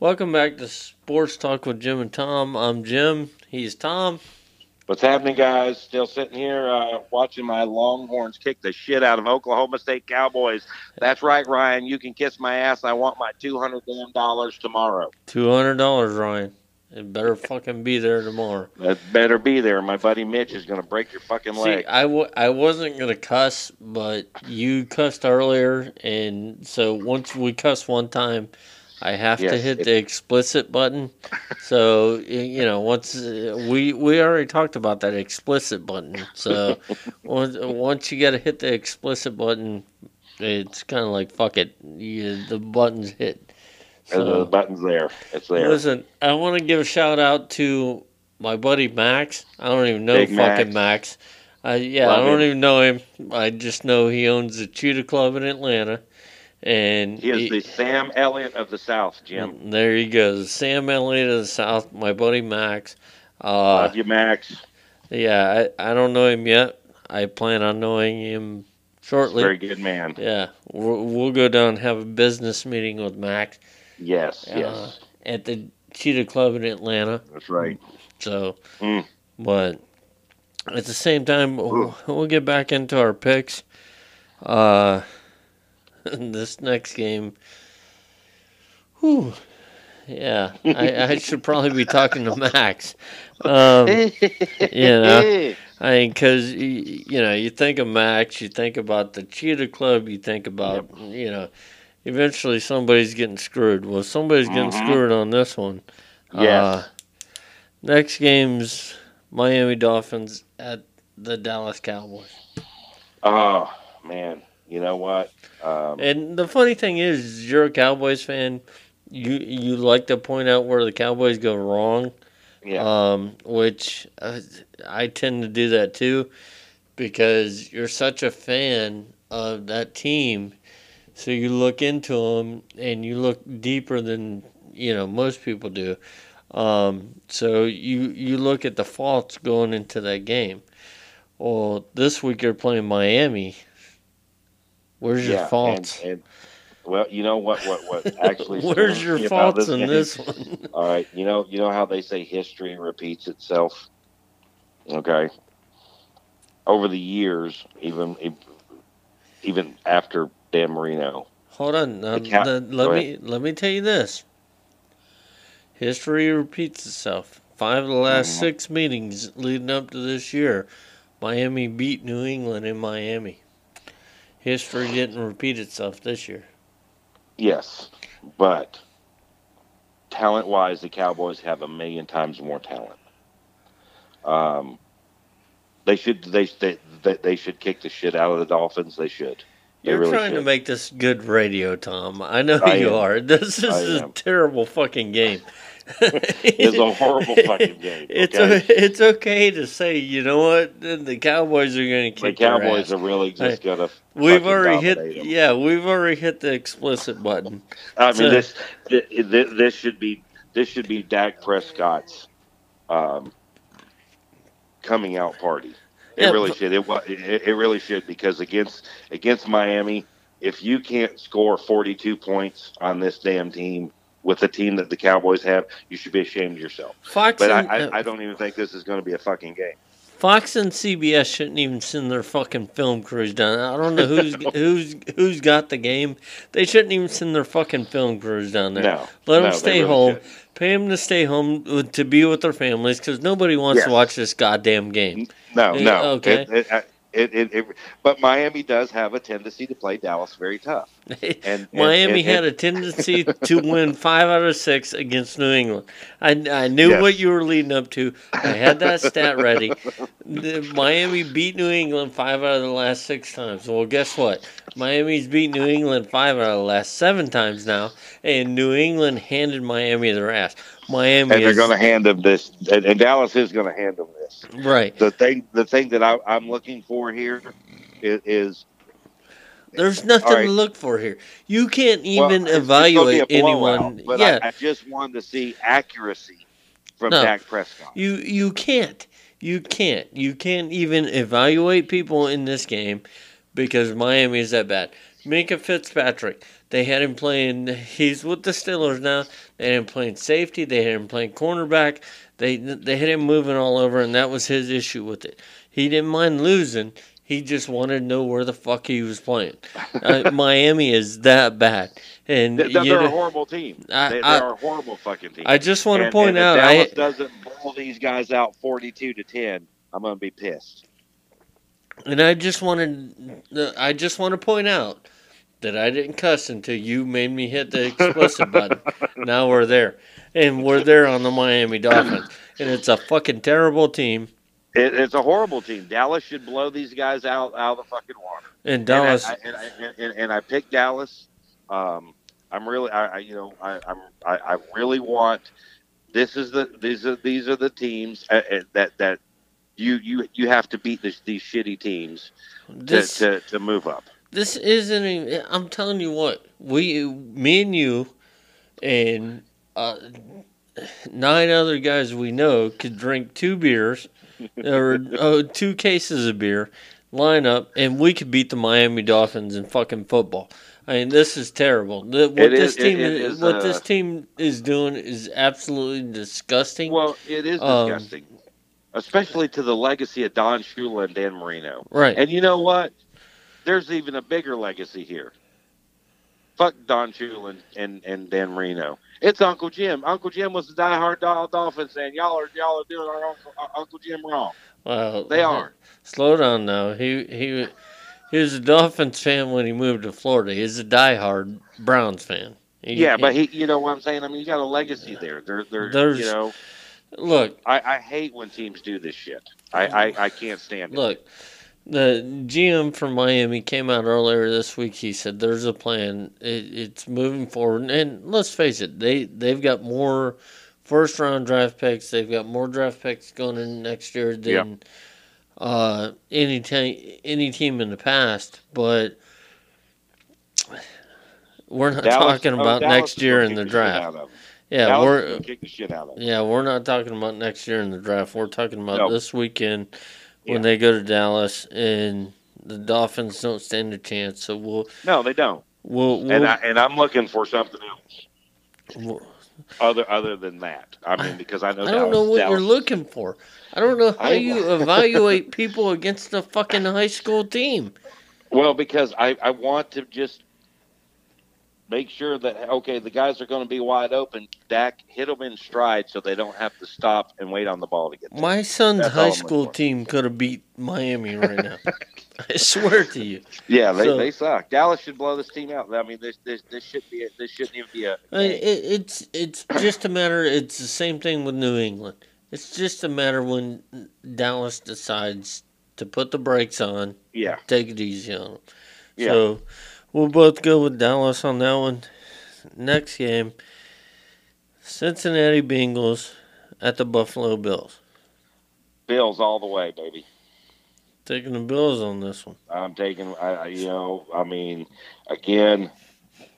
Welcome back to Sports Talk with Jim and Tom. I'm Jim. He's Tom. What's happening, guys? Still sitting here uh, watching my Longhorns kick the shit out of Oklahoma State Cowboys. That's right, Ryan. You can kiss my ass. I want my two hundred damn dollars tomorrow. Two hundred dollars, Ryan. It better fucking be there tomorrow. It better be there. My buddy Mitch is going to break your fucking See, leg. I, w- I wasn't gonna cuss, but you cussed earlier, and so once we cuss one time, I have to hit it- the explicit button. So you know, once uh, we we already talked about that explicit button. So once once you got to hit the explicit button, it's kind of like fuck it, you, the button's hit. Uh, the button's there. It's there. listen, I want to give a shout out to my buddy Max. I don't even know Big fucking Max. I yeah, I don't him. even know him. I just know he owns the Cheetah Club in Atlanta, and He is the Sam Elliott of the South, Jim. there he goes, Sam Elliott of the South. My buddy Max. Uh, Love you, Max. yeah, I, I don't know him yet. I plan on knowing him shortly. Very good man. Yeah, we'll, we'll go down and have a business meeting with Max Yes, Uh, yes. at the Cheetah Club in Atlanta. That's right. So, Mm. but at the same time, we'll, we'll get back into our picks. Uh, this next game, whew, yeah, I, I should probably be talking to Max. Um, you know, I mean, because you know, you think of Max, you think about the Cheetah Club, you think about you know, eventually somebody's getting screwed. Well, somebody's getting Mhm. screwed on this one. Yes. Uh, next game's Miami Dolphins at the Dallas Cowboys. Oh man, you know what? Um, And the funny thing is, you're a Cowboys fan. You you like to point out where the Cowboys go wrong, yeah. um, which uh, I tend to do that too, because you're such a fan of that team. So you look into them and you look deeper than you know most people do. Um, so you you look at the faults going into that game. Well, this week you're playing Miami. Where's your yeah, faults? And, and well, you know what? What? What? Actually, Where's your faults in game? this one? All right, you know, you know how they say history repeats itself. Okay. Over the years, even even after Dan Marino, Hold on. Now, The let me let me tell you this. History repeats itself. Five of the last Mhm. six meetings leading up to this year, Miami beat New England in Miami. History didn't repeat itself this year. yes, but talent-wise, the Cowboys have a million times more talent. Um, they should they they they, should kick the shit out of the Dolphins. They should. They You're really trying to make this good radio, Tom. I know I you am. are. This I is a terrible fucking game. It's a horrible fucking game. It's okay? o- it's okay to say, you know what, the the Cowboys are going to the kick their Cowboys are really just gonna. We've already hit. hit, 'em. yeah, we've already hit the explicit button. I mean, this, this this should be this should be Dak Prescott's um, coming out party. It Yeah, really but- should. It, it it really should because against against Miami, if you can't score 42 points on this damn team with the team that the Cowboys have, you should be ashamed of yourself. Fox But I, and, uh, I, I don't even think this is going to be a fucking game. Fox and CBS shouldn't even send their fucking film crews down. I don't know who's who's who's got the game. They shouldn't even send their fucking film crews down there. No, Let them they stay really home. should. Pay them to stay home to be with their families because nobody wants to watch this goddamn game. No, no. okay. It, it, it, but Miami does have a tendency to play Dallas very tough. And, and- Miami and- had a tendency to win five out of six against New England. I, I knew Yes. what you were leading up to. I had that stat ready. Miami beat New England five out of the last six times. Well, guess what? Miami's beat New England five out of the last seven times now, and New England handed Miami their ass. Miami and they're going to hand them this, and, and Dallas is going to hand them this. right. The thing, the thing that I, I'm looking for here is, is There's nothing right. to look for here. You can't well, even it's- it's gonna evaluate blowout, anyone. But yeah, I, I just wanted to see accuracy from No. Dak Prescott. You you can't. You can't. You can't even evaluate people in this game because Miami is that bad. Minkah Fitzpatrick. They had him playing. He's with the Steelers now. They had him playing safety. They had him playing cornerback. They they had him moving all over, and that was his issue with it. He didn't mind losing. He just wanted to know where the fuck he was playing. Uh, Miami is that bad, and They- They're, you a horrible team. I- they, are a horrible fucking team. I just want to And- point and if out. Dallas I doesn't blow these guys out forty-two to ten. I'm gonna be pissed. And I just wanted, I just want to point out that I didn't cuss until you made me hit the explicit button. Now we're there, and we're there on the Miami Dolphins, and it's a fucking terrible team. It, it's a horrible team. Dallas should blow these guys out out of the fucking water. And Dallas, And I, and, I, and, and I picked Dallas. Um, I'm really, I, I you know, I, I'm, I, I really want. This is the these are these are the teams uh, uh, that that you you you have to beat this, these shitty teams to, to to move up. this isn't. Even, I'm telling you what, we, me and you, and uh, nine other guys we know could drink two beers or uh, two cases of beer, line up, and we could beat the Miami Dolphins in fucking football. I mean, this is terrible. The, what It this is- it- team, it is, is, what uh, this team is doing is absolutely disgusting. Well, it is Um, disgusting, especially to the legacy of Don Shula and Dan Marino. right? And you know what? There's even a bigger legacy here. Fuck Don Shula and, and, and Dan Marino. It's Uncle Jim. Uncle Jim was a diehard Dol- Dolphins fan. Y'all are y'all are doing our Uncle, uh, Uncle Jim wrong. Well, They are. Slow down now. He he he was a Dolphins fan when he moved to Florida. He's a diehard Browns fan. He- Yeah, but he, you know what I'm saying. I mean, you got a legacy there. They're, they're, There's- you know, look, I, I hate when teams do this shit. I, I, I can't stand it. Look, the GM from Miami came out earlier this week. He said there's a plan. It, it's moving forward, and let's face it, they they've got more first round draft picks. They've got more draft picks going in next year than uh, any te- any team in the past. But we're not Dallas- talking oh, about Dallas next year in the draft. out of 'em. Yeah, Dallas we're kick the shit out of 'em. yeah, we're not talking about next year in the draft. We're talking about No. this weekend when they go to Dallas and the Dolphins don't stand a chance. So we'll No, they don't. we'll, we'll, And I, and I'm looking for something else. we'll- other other than that. I mean, because I know I don't know Dallas- what you're looking for. I don't know how you evaluate people against a fucking high school team. Well, because I I want to just make sure that okay, the guys are going to be wide open. Dak hit them in stride so they don't have to stop and wait on the ball to get. There. My son's That's high school team could have beat Miami right now. I swear to you. Yeah, they, So- they suck. Dallas should blow this team out. I mean, this this this should be a, this shouldn't even be a. I mean, it, it's it's just a matter. It's the same thing with New England. It's just a matter when Dallas decides to put the brakes on, Yeah, take it easy on them. yeah. So we'll both go with Dallas on that one. Next game, Cincinnati Bengals at the Buffalo Bills. Bills all the way, baby. Taking the Bills on this one. I'm taking. I, you know, I mean, again,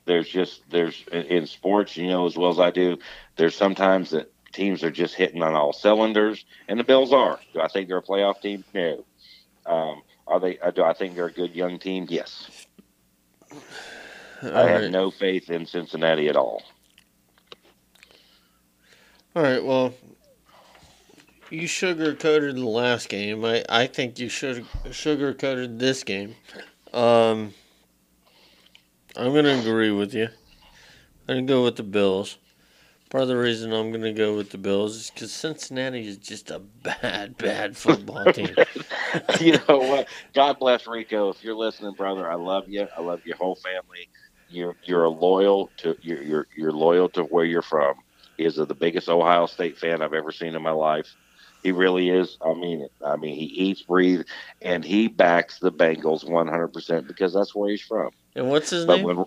there's just there's in, in sports, you know, as well as I do. There's sometimes that teams are just hitting on all cylinders, and the Bills are. Do I think they're a playoff team? No. Um, are they? Uh, do I think they're a good young team? Yes. All I have no faith in Cincinnati at all. All right. Well, you sugar coated the last game. I, I think you should sugar coated this game. Um, I'm gonna agree with you. I'm gonna go with the Bills. Part of the reason I'm gonna go with the Bills is because Cincinnati is just a bad, bad football team. you know what? God bless Rico. If you're listening, brother, I love you. I love your whole family. You're you're loyal to you're you're, you're loyal to where you're from. He is the biggest Ohio State fan I've ever seen in my life. He really is. I mean it. I mean he eats, breathes, and he backs the Bengals 100 percent because that's where he's from. And what's his But name? when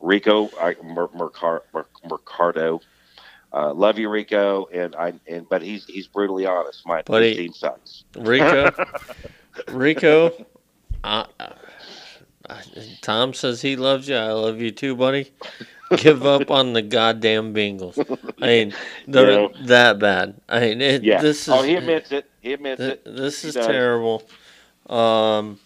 Rico I, Mer, Mercar, Mer, Mercado, uh, love you, Rico, and I and but he's he's brutally honest. My Buddy. team sucks. Rico. Rico. Uh, Tom says he loves you. I love you too, buddy. Give up on the goddamn Bengals. I mean, they're Yeah. that bad. I mean, it, Yeah. this is oh, he admits it. He admits th- it. this He is does. terrible. Um,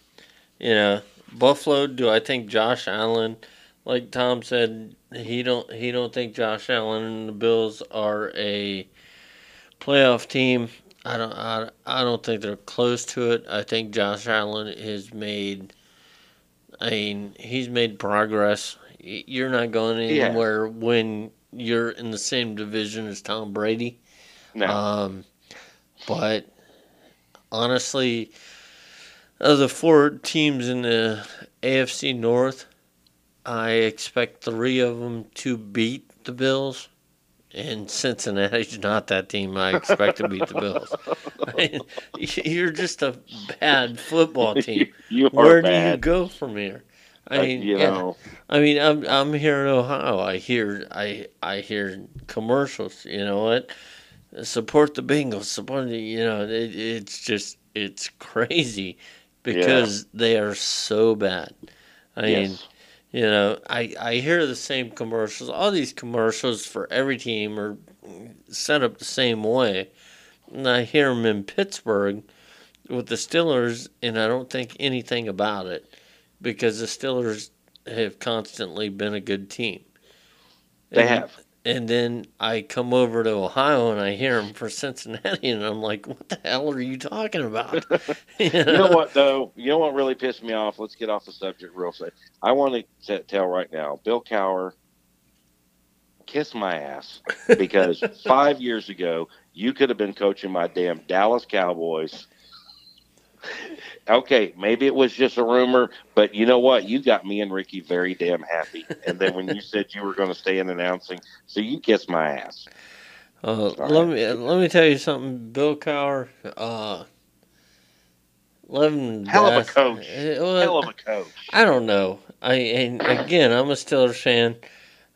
you know, Buffalo. Do I think Josh Allen, like Tom said, he don't he don't think Josh Allen and the Bills are a playoff team. I don't I, I don't think they're close to it. I think Josh Allen has made. I mean, he's made progress. You're not going anywhere when you're in the same division as Tom Brady. No, Um, but honestly, of the four teams in the AFC North, I expect three of them to beat the Bills. And Cincinnati's not that team I expect to beat the Bills. I mean, you're just a bad football team. you are Where do you go from here? I Uh, mean, you yeah. know, I mean, I'm I'm here in Ohio. I hear I I hear commercials. You know what? Support the Bengals. Support the. You know, it, it's just it's crazy because they are so bad. I mean, yes. You know, I I hear the same commercials. All these commercials for every team are set up the same way, and I hear them in Pittsburgh with the Steelers, and I don't think anything about it because the Steelers have constantly been a good team. They And- have. And then I come over to Ohio and I hear them for Cincinnati, and I'm like, "What the hell are you talking about?" you, You know what though? You know what really pissed me off? Let's get off the subject real fast. I want to tell right now, Bill Cowher, kiss my ass because five years ago you could have been coaching my damn Dallas Cowboys. Okay, maybe it was just a rumor, but you know what? You got me and Ricky very damn happy. And then when you said you were going to stay in announcing, so you kissed my ass. Uh, let me let me tell you something, Bill Cowher. Uh, love him Hell of a coach. Uh, well, Hell of a coach. I don't know. I and again, I'm a Steelers fan.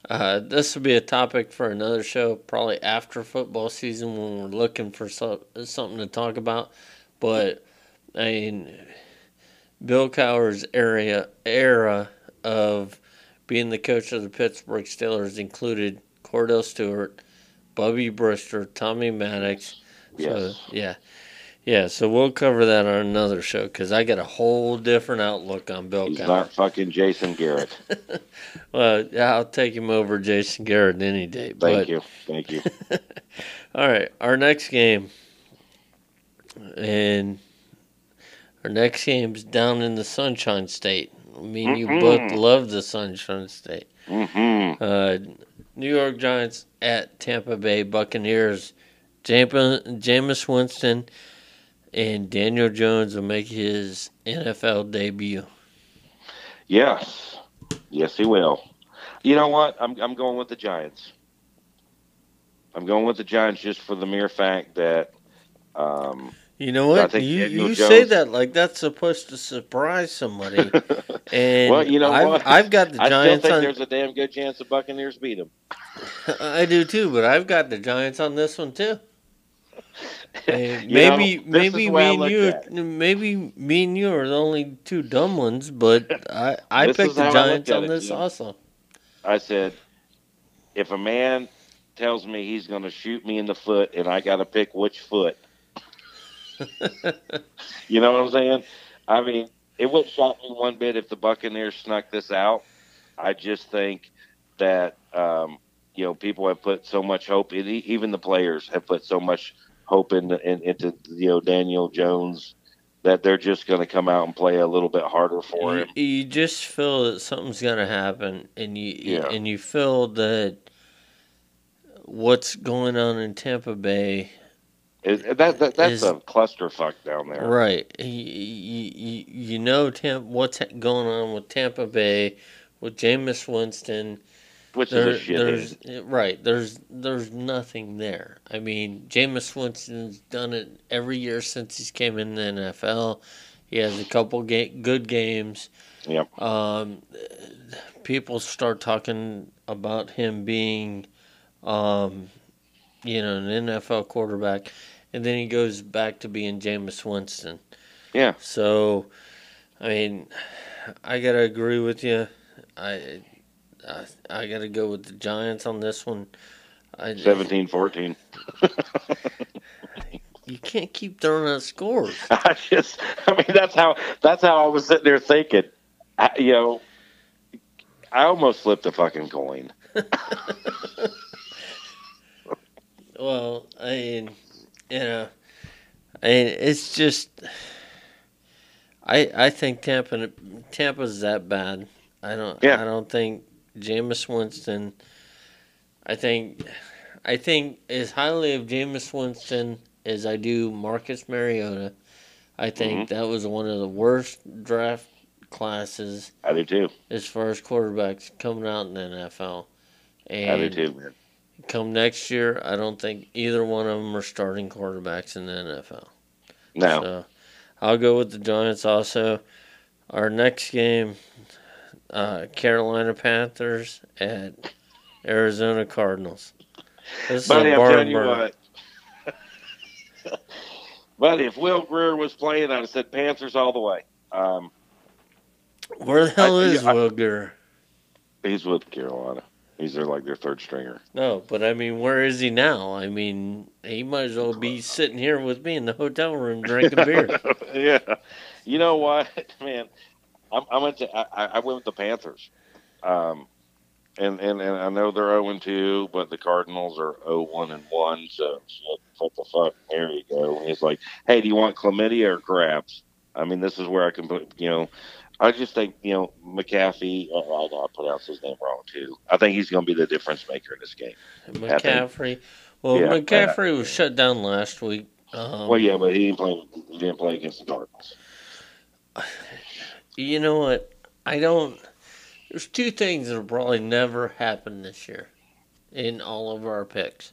Uh, this will be a topic for another show, probably after football season when we're looking for so, something to talk about. But I mean, Bill Cowher's area era of being the coach of the Pittsburgh Steelers included Kordell Stewart, Bubby Brister, Tommy Maddox. Yes. So yeah, yeah. So we'll cover that on another show because I got a whole different outlook on Bill He's Cowher. not fucking Jason Garrett. Well, I'll take him over Jason Garrett any day. Thank but, you. Thank you. All right, our next game, and our next game's down in the Sunshine State. Me and you both love the Sunshine State. hmm Uh, New York Giants at Tampa Bay Buccaneers. Jameis Winston and Daniel Jones will make his NFL debut. Yes. Yes, he will. You know what? I'm I'm going with the Giants. I'm going with the Giants just for the mere fact that um, You know what? You you say that like that's supposed to surprise somebody. And Well, you know I've, what? I've got the Giants. I still think on. there's a damn good chance the Buccaneers beat them. I do too, but I've got the Giants on this one too. You know, maybe maybe is the way I me and you at maybe me and you are the only two dumb ones, but I I picked the how I look Giants on it, this Jim. also. I said, if a man tells me he's going to shoot me in the foot and I got to pick which foot, you know what I'm saying? I mean, it wouldn't shock me one bit if the Buccaneers snuck this out. I just think that um, you know people have put so much hope in. Even the players have put so much hope in, in into you know Daniel Jones that they're just going to come out and play a little bit harder for You, him. you just feel that something's gonna happen, and you Yeah. and you feel that what's going on in Tampa Bay It, that, that that's Is- a clusterfuck down there. Right. You, you, you know Tampa, what's going on with Tampa Bay, with Jameis Winston. Which There, is there's right. There's there's nothing there. I mean, Jameis Winston's done it every year since he's came in the NFL. He has a couple ga- good games. Yep. Um, people start talking about him being, um, you know, an NFL quarterback, and then he goes back to being Jameis Winston. Yeah. So, I mean, I gotta agree with you. I, I, I gotta go with the Giants on this one. I, 17-14. You can't keep throwing out scores. I just, I mean, that's how that's how I was sitting there thinking. I, you know, I almost flipped a fucking coin. well, I mean, you know, I mean, it's just. I I think Tampa Tampa's that bad. I don't. Yeah. I don't think Jameis Winston. I think, I think as highly of Jameis Winston as I do Marcus Mariota. I think Mm-hmm. that was one of the worst draft classes I do too. as far as quarterbacks coming out in the NFL. I do too, man. Come next year, I don't think either one of them are starting quarterbacks in the NFL. No, So I'll go with the Giants also. Our next game, uh, Carolina Panthers at Arizona Cardinals. This is buddy, I'm telling you what. buddy, if Will Grier was playing, I'd have said Panthers all the way. Um, Where the hell I- is I- Will Grier? he's with Carolina. He's their like their third stringer. No, but I mean, where is he now? I mean, he might as well be sitting here with me in the hotel room drinking beer. yeah, you know what, man? I'm, I went to I, I went with the Panthers, um, and, and and I know they're zero and two, but the Cardinals are 0-1 and one. So shit, what the fuck? There you go. And he's like, hey, do you want chlamydia or crabs? I mean, this is where I can put. You know, I just think you know McAfee. Uh, I I pronounced his name wrong too. I think he's going to be the difference maker in this game. McCaffrey. Well, Yeah, McCaffrey was shut down last week. Um, well, yeah, but he didn't play. He didn't play against the Cardinals. You know what? I don't. There's two things that'll probably never happen this year in all of our picks.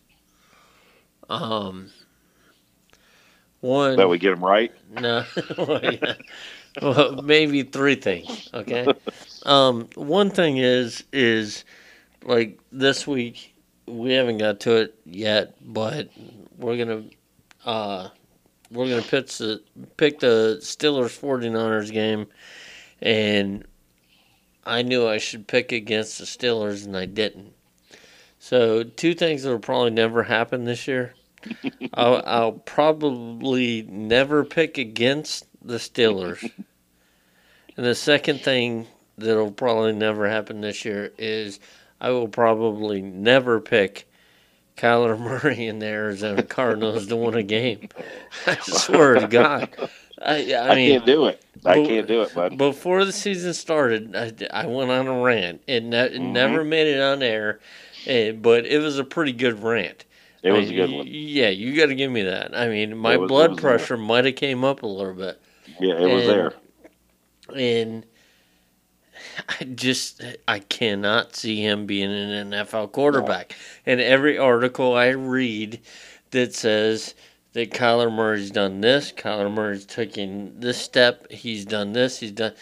Um, one, That we get them right. no, well, yeah. well, maybe three things. Okay. Um, one thing is is like this week we haven't got to it yet, but we're gonna uh, we're gonna pitch the pick the Steelers 49ers game, and I knew I should pick against the Steelers, and I didn't. So two things that'll probably never happen this year. I'll, I'll probably never pick against the Steelers. And the second thing that'll probably never happen this year is I will probably never pick Kyler Murray and the Arizona Cardinals to win a game. I swear to God. I, I I, mean, can't do it. I can't do it, bud. before the season started, I, I went on a rant. It, ne- Mhm. never made it on air, eh, but it was a pretty good rant. It was I- a good one. Yeah, you got to give me that. I mean, my was- blood pressure might have came up a little bit, Yeah, it was there. and I just I cannot see him being an NFL quarterback. And every article I read that says that Kyler Murray's done this, Kyler Murray's taking this step, he's done this, he's done.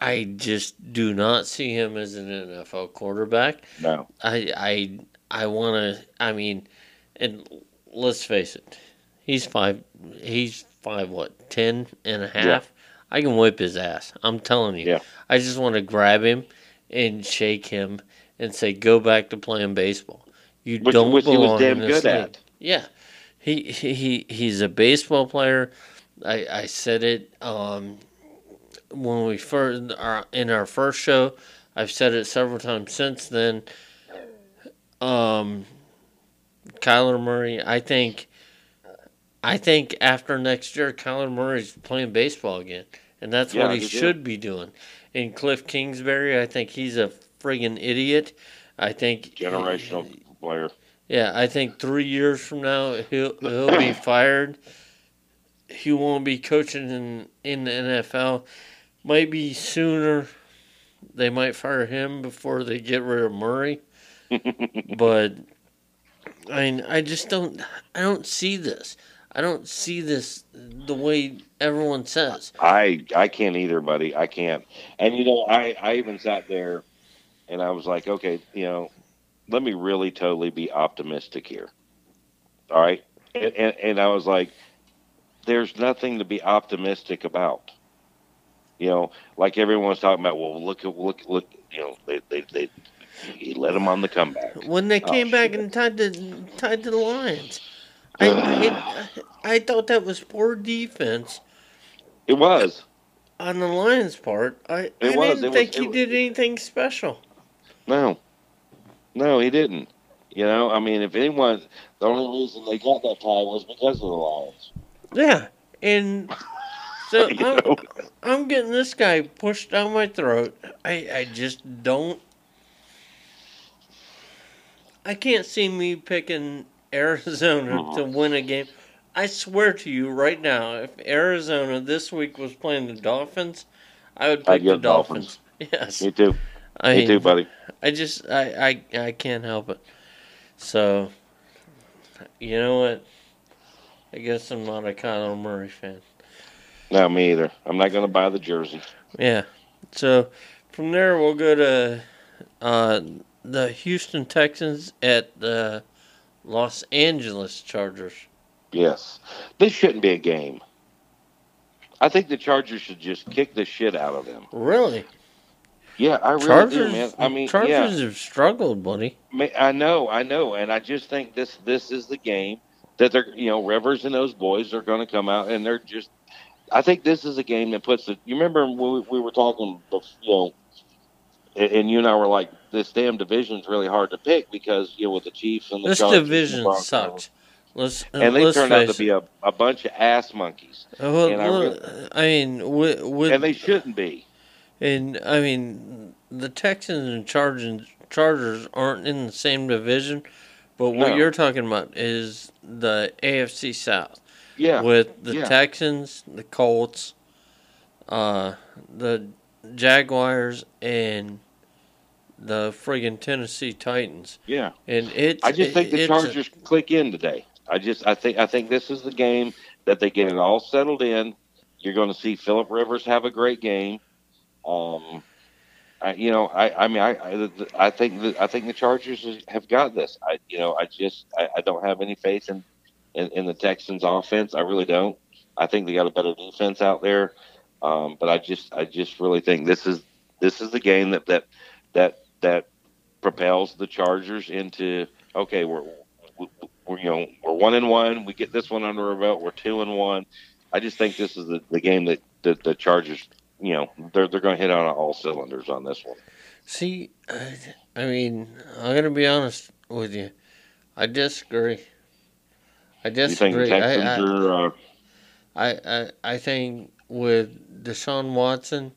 I just do not see him as an NFL quarterback. No. I I I want to. I mean, and let's face it, he's five. He's five. What ten and a half? Yeah. I can whip his ass. I'm telling you. Yeah. I just want to grab him and shake him and say, "Go back to playing baseball. You Which, don't which he belong was damn in this good league." at. Yeah, he he he- he's a baseball player. I I said it um when we first our, in our first show. I've said it several times since then. Um, Kyler Murray. I think. I think after next year, Kyler Murray's playing baseball again, and that's Yeah, what he he did. should be doing. And Kliff Kingsbury, I think he's a friggin' idiot. I think Generational player. yeah, I think three years from now he'll he'll be fired. He won't be coaching in in the NFL. Might be sooner. They might fire him before they get rid of Murray. but I mean, I just don't. I don't see this. I don't see this the way everyone says. I I can't either, buddy. I can't. And you know, I I even sat there, and I was like, okay, you know, let me really totally be optimistic here. All right, and and, and I was like, there's nothing to be optimistic about. You know, like everyone's talking about. Well, look at look look. You know, they they they. He let him on the comeback. When they Oh, came back shit. and tied to tied to the Lions, I, I I thought that was poor defense. It was. on the Lions' part, I, I was, didn't was- think it he was- did anything special. No, no, he didn't. You know, I mean, if anyone, the only reason they got that tie was because of the Lions. Yeah, and so I'm. I'm getting this guy pushed down my throat. I, I just don't. I can't see me picking Arizona to win a game. I swear to you right now, if Arizona this week was playing the Dolphins, I would pick the Dolphins. Dolphins. Yes, Me too. I Me too, buddy. I just I, I I can't help it. So, you know what? I guess I'm not a Kyler Murray fan. No, me either. I'm not going to buy the jersey. Yeah. So from there we'll go to uh, the Houston Texans at the Los Angeles Chargers. Yes, this shouldn't be a game. I think the Chargers should just kick the shit out of them. Really? Yeah, I really Chargers. do, man. I mean, Chargers yeah, have struggled, buddy. I know, I know, and I just think this this is the game that they're you know Rivers and those boys are going to come out and they're just. I think this is a game that puts it. You remember when we, we were talking, you know, and you and I were like, this damn division's really hard to pick because you know with the Chiefs and the This Chargers and division Broncos. sucks. Let's and they let's turned out to be a, a bunch of ass monkeys, Uh, well, and I look, I mean, with, with and they shouldn't be. And I mean, the Texans and Chargers Chargers aren't in the same division, but what No. you're talking about is the AFC South Yeah, with the yeah. Texans, the Colts, uh, the Jaguars, and the friggin' Tennessee Titans. yeah. And it's I just think the it's a- Chargers click in today. I just I think I think this is the game that they get it all settled in. You're going to see Philip Rivers have a great game. Um, I, you know, I, I mean, I, I, I think that I think the Chargers have got this. I, you know, I just I, I don't have any faith in, in in the Texans' offense. I really don't. I think they got a better defense out there. Um, but I just I just really think this is this is the game that that that that propels the Chargers into okay, we're we're you know we're one and one. We get this one under our belt. We're two and one. I just think this is the, the game that the, the Chargers, you know, they're they're going to hit on all cylinders on this one. See, I, I mean, I'm gonna be honest with you. I disagree. I You think disagree. I, I, are? Uh, I, I I think with Deshaun Watson,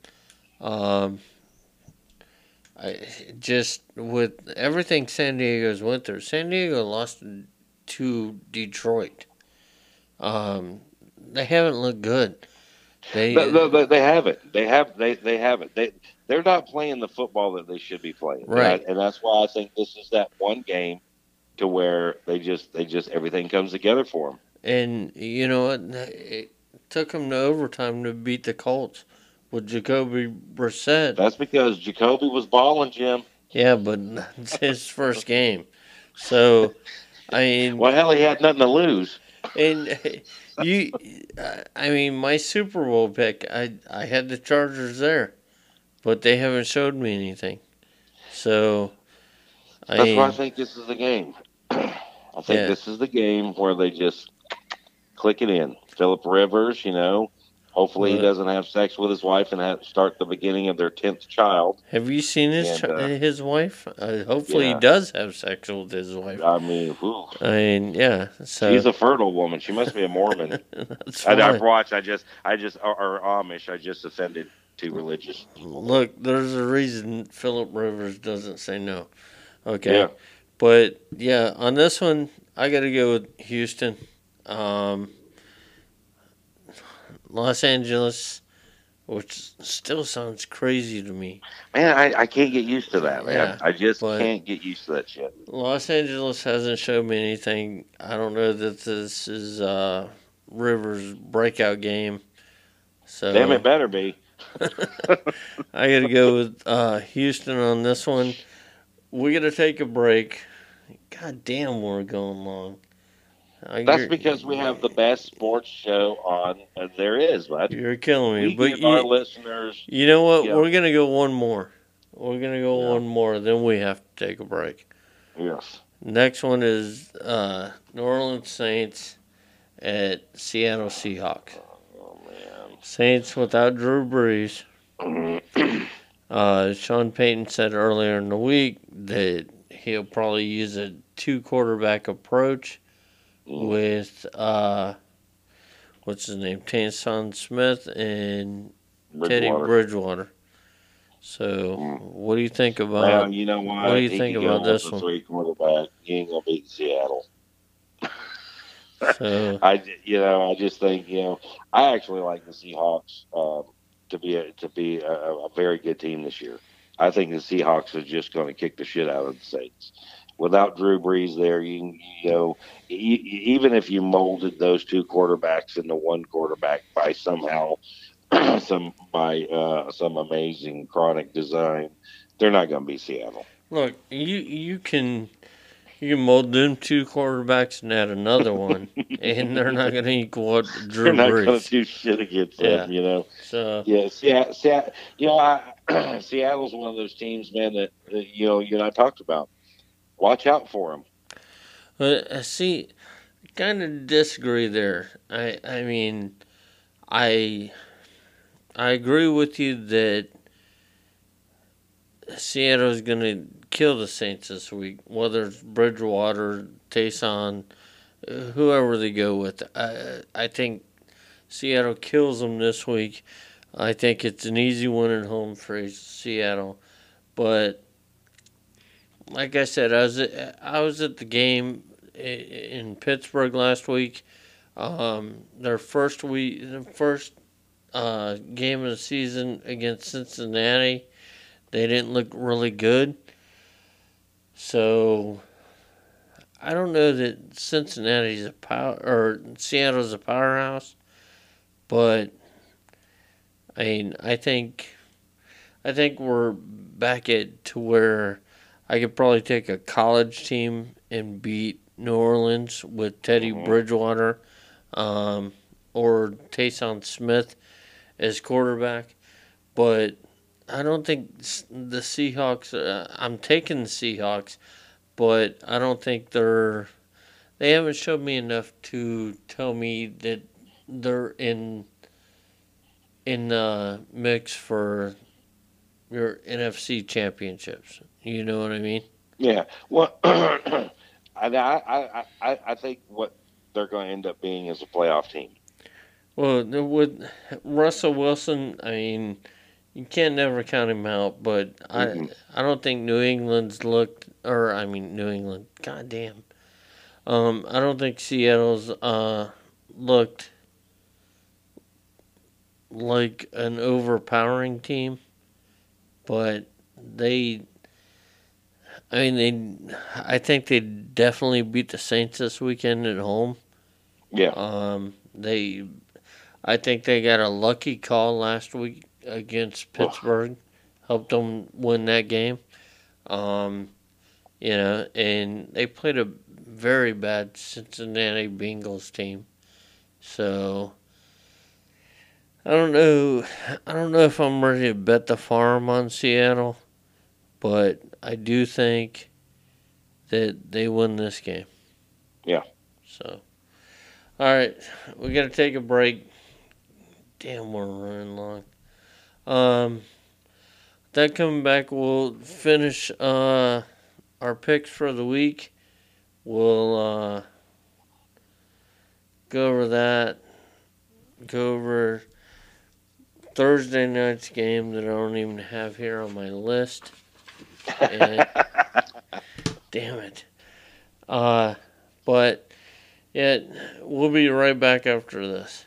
um, I just with everything San Diego's went through. San Diego lost to Detroit. Um, they haven't looked good. They, they, they, they have it. They have they they have it. They they're not playing the football that they should be playing. And I- Right. and that's why I think this is that one game to where they just they just everything comes together for them. and you know what? It took them to overtime to beat the Colts with Jacoby Brissett. That's because Jacoby was balling, Jim. Yeah, but it's his first game. So, I mean, Well, hell, he had nothing to lose. and you, I mean, my Super Bowl pick, I I had the Chargers there, but they haven't showed me anything. So, I That's mean, why I think this is the game. I think Yeah. this is the game where they just click it in. Philip Rivers, you know, hopefully he doesn't have sex with his wife and have, start the beginning of their tenth child. have you seen his And, uh, his wife? Uh, hopefully, yeah. he does have sex with his wife. I mean, whew. I mean, yeah. So she's a fertile woman. She must be a Mormon. I, I've watched. I just, I just, or, or Amish. I just offended too religious. Look, there's a reason Philip Rivers doesn't say no. Okay. Yeah. But yeah, on this one, I got to go with Houston. Um, Los Angeles, which still sounds crazy to me. Man, I, I can't get used to that, man. Yeah, I just can't get used to that shit. Los Angeles hasn't showed me anything. I don't know that this is uh, Rivers' breakout game. So Damn, it better be. I got to go with uh, Houston on this one. We got to take a break. God damn, we're going long. I- That's because we have the best sports show on uh, there is, bud. You're killing me, We but give our you, listeners. you know what? Yeah. We're gonna go one more. We're gonna go Yeah. one more. Then we have to take a break. Yes. Next one is uh, New Orleans Saints at Seattle Seahawks. Oh man. Saints without Drew Brees. Uh, Sean Payton said earlier in the week that he'll probably use a two quarterback approach with uh, what's his name, Taysom Smith and Teddy Bridgewater. Bridgewater. So, Mm. what do you think about? Well, you know what? what do you He think about this one? Three quarterback. He ain't gonna beat Seattle. So, I, you know, I just think, you know, I actually like the Seahawks um, to be a, to be a, a very good team this year. I think the Seahawks are just going to kick the shit out of the Saints. Without Drew Brees there, you, you know, even if you molded those two quarterbacks into one quarterback by somehow some by uh, some amazing chronic design, they're not going to be Seattle. look, you you can you can mold them two quarterbacks and add another one, and they're not going to equal what Drew They're not going to do shit against Yeah. them, you know. So, yes, Yeah, Seattle, you know, I, Seattle's one of those teams, man, that, that you know you and I talked about. Watch out for them. But uh, see, kind of disagree there. I I mean, I I agree with you that Seattle's going to kill the Saints this week, whether it's Bridgewater, Taysom, whoever they go with. I I think Seattle kills them this week. I think it's an easy win at home for Seattle, but like I said, I was at, I was at the game in Pittsburgh last week. Um, their first week, the first uh, game of the season against Cincinnati, they didn't look really good. So I don't know that Cincinnati's a power or Seattle's a powerhouse, but I mean I think I think we're back at to where I could probably take a college team and beat New Orleans with Teddy Mhm. Bridgewater um, or Taysom Smith as quarterback. But I don't think the Seahawks. Uh, I'm taking the Seahawks, but I don't think they're. They haven't showed me enough to tell me that they're in in the mix for your NFC championships. You know what I mean? Yeah. Well, I, I, I, I, I think what they're going to end up being is a playoff team. Well, with Russell Wilson, I mean, you can't never count him out. But I, Mhm. I don't think New England's looked, or I mean, New England. Goddamn. Um, I don't think Seattle's uh looked like an overpowering team, but they. I mean, they. I think they definitely beat the Saints this weekend at home. Yeah. Um, they, I think they got a lucky call last week against Pittsburgh, helped them win that game. Um, you know, and they played a very bad Cincinnati Bengals team, so I don't know. I don't know if I'm ready to bet the farm on Seattle, but I do think that they win this game. Yeah. So. All right, we got to take a break. Damn, we're running long. Um, that coming back, we'll finish uh our picks for the week. We'll uh go over that. Go over Thursday night's game that I don't even have here on my list. Damn it. Uh, but yeah, we'll be right back after this.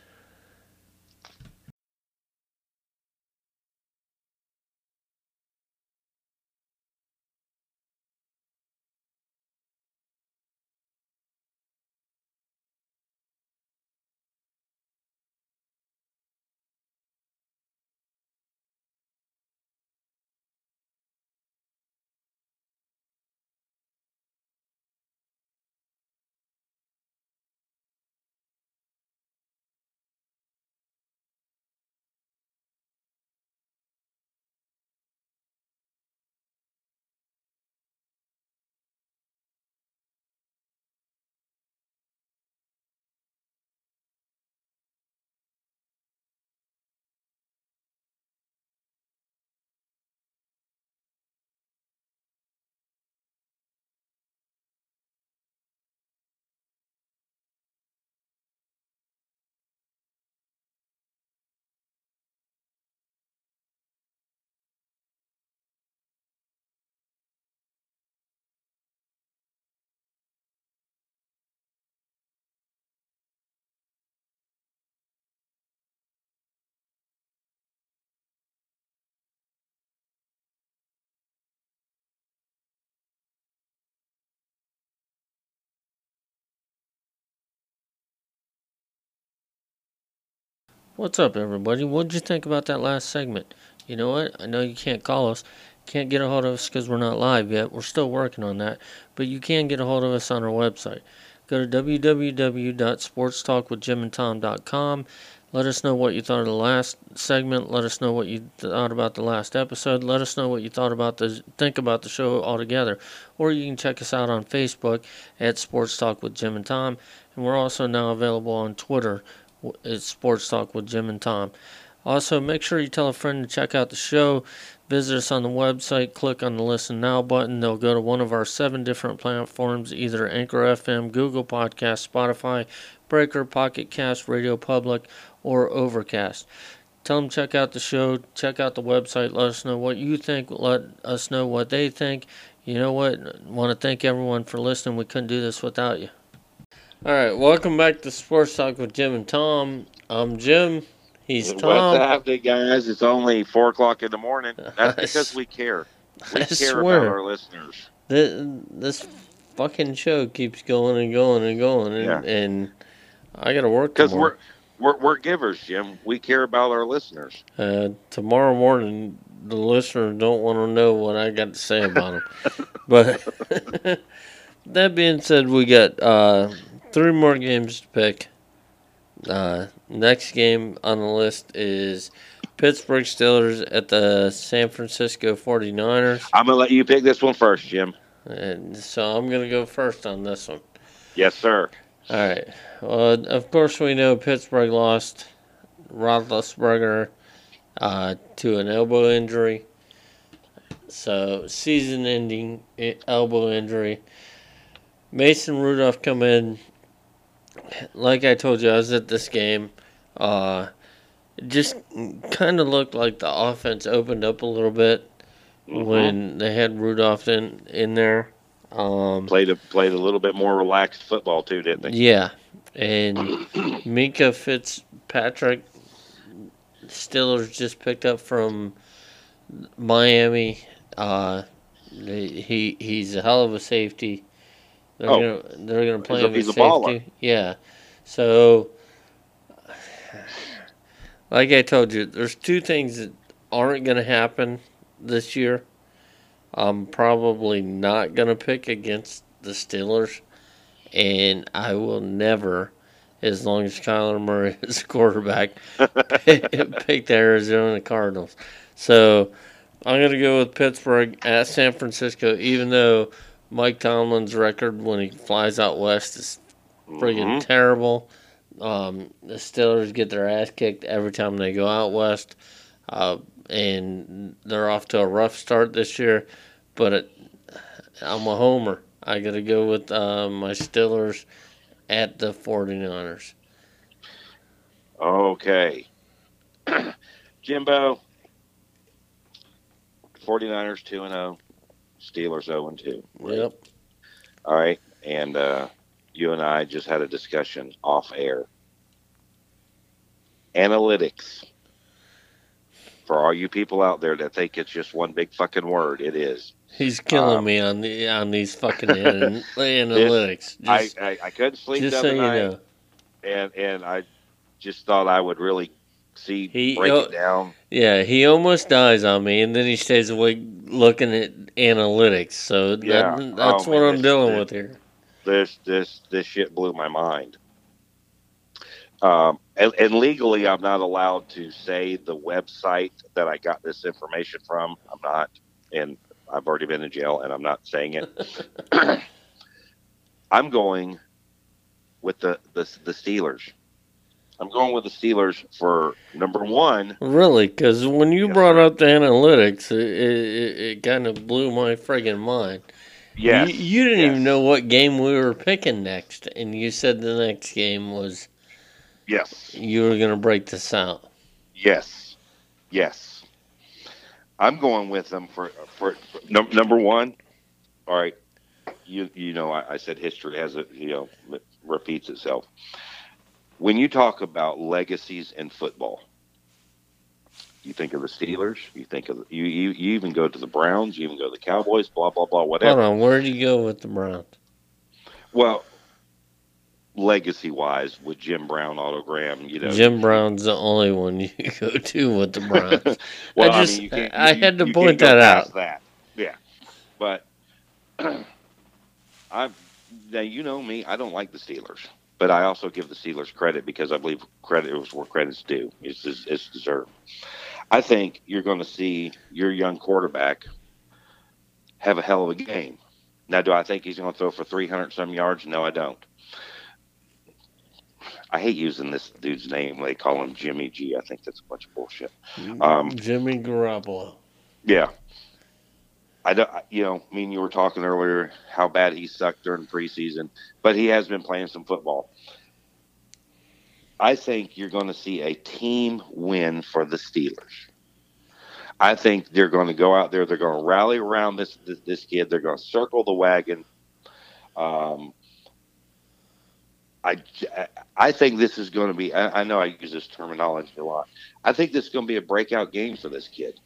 What's up, everybody? What'd you think about that last segment? You know what? I know you can't call us, can't get a hold of us because we're not live yet. We're still working on that, but you can get a hold of us on our website. Go to www.sportstalkwithjimandtom.com. Let us know what you thought of the last segment. Let us know what you thought about the last episode. Let us know what you thought about the think about the show altogether. Or you can check us out on Facebook at Sports Talk with Jim and Tom, and we're also now available on Twitter. It's Sports Talk with Jim and Tom. Also, make sure you tell a friend to check out the show. Visit us on the website, click on the Listen Now button. They'll go to one of our seven different platforms either Anchor FM, Google Podcast, Spotify, Breaker, Pocket Cast, Radio Public, or Overcast. Tell them check out the show, check out the website, let us know what you think, let us know what they think. You know what? want to thank everyone for listening. We couldn't do this without you. All right, welcome back to Sports Talk with Jim and Tom. I'm Jim. He's What's Tom. happening, guys? It's only four o'clock in the morning. That's because we care. We I care swear. about our listeners. This, this fucking show keeps going and going and going, and, Yeah. and I got to work Because we're, we're we're givers, Jim. We care about our listeners. Uh, tomorrow morning, the listeners don't want to know what I got to say about them. but that being said, we got uh, three more games to pick. Uh, next game on the list is Pittsburgh Steelers at the San Francisco 49ers. I'm gonna let you pick this one first, Jim. And so I'm going to go first on this one. Yes, sir. All right. Well, of course, we know Pittsburgh lost Roethlisberger uh, to an elbow injury. So, season-ending elbow injury. Mason Rudolph come in. Like I told you, I was at this game. Uh, it just kind of looked like the offense opened up a little bit Mhm. when they had Rudolph in in there. Um, played a played a little bit more relaxed football too, didn't they? yeah, and Minkah Fitzpatrick, Steelers just picked up from Miami. Uh, he he's a hell of a safety. They're Oh. gonna they're gonna play He's a- he's a safety. baller. Yeah, so like I told you, there's two things that aren't gonna happen this year. I'm probably not gonna pick against the Steelers, and I will never, as long as Kyler Murray is quarterback, pick the Arizona Cardinals. So I'm gonna go with Pittsburgh at San Francisco, even though Mike Tomlin's record when he flies out west is friggin' Mhm. terrible. Um, the Steelers get their ass kicked every time they go out west, uh, and they're off to a rough start this year. But it, I'm a homer. I got to go with uh, my Steelers at the 49ers. Okay. Jimbo. 49ers 2 and 0. Steelers 0 and 2. Yep. All right. And uh, you and I just had a discussion off air. Analytics. For all you people out there that think it's just one big fucking word, it is. He's killing Um, me on the on these fucking an- analytics. Just, I, I, I couldn't sleep just the so other you night, know. and, and I just thought I would really see, He- break it down. Yeah, he almost dies on me, and then he stays awake looking at analytics. So that, Yeah. that's Oh, what man, I'm this- dealing this- with here. this this this shit blew my mind. Um, and, and legally, I'm not allowed to say the website that I got this information from. I'm not, and I've already been in jail, and I'm not saying it. I'm going with the, the the Steelers. I'm going with the Steelers for number one. Really, because when you Yes, brought up the analytics, it, it, it kind of blew my friggin' mind. Yes, You, you didn't yes. even know what game we were picking next, and you said the next game was Yes. you were going to break this out. Yes, yes. I'm going with them for for, for num- number one. All right, you you know I, I said history has a you know repeats itself. When you talk about legacies in football, you think of the Steelers. You think of you you, you even go to the Browns. You even go to the Cowboys. Blah blah blah. Hold Whatever. on, where do you go with the Browns? Well, legacy wise with Jim Brown autogram. You know, Jim Brown's the only one you go to with the Browns. well, I just- mean, you can't- I had to point that out. That, yeah, but I now you know me. I don't like the Steelers, but I also give the Steelers credit because I believe credit is where credit's due. It's it's it's deserved. I think you're going to see your young quarterback have a hell of a game. Now, do I think he's going to throw for 300 some yards? No, I don't. I hate using this dude's name. They call him Jimmy G. I think that's a bunch of bullshit. Um, Jimmy Garoppolo. Yeah. I don't, you know, I mean, you were talking earlier how bad he sucked during preseason, but he has been playing some football. I think you're going to see a team win for the Steelers. I think they're going to go out there. They're going to rally around this this, this kid. They're going to circle the wagon. Um, I, I think this is going to be. I, I know I use this terminology a lot. I think this is going to be a breakout game for this kid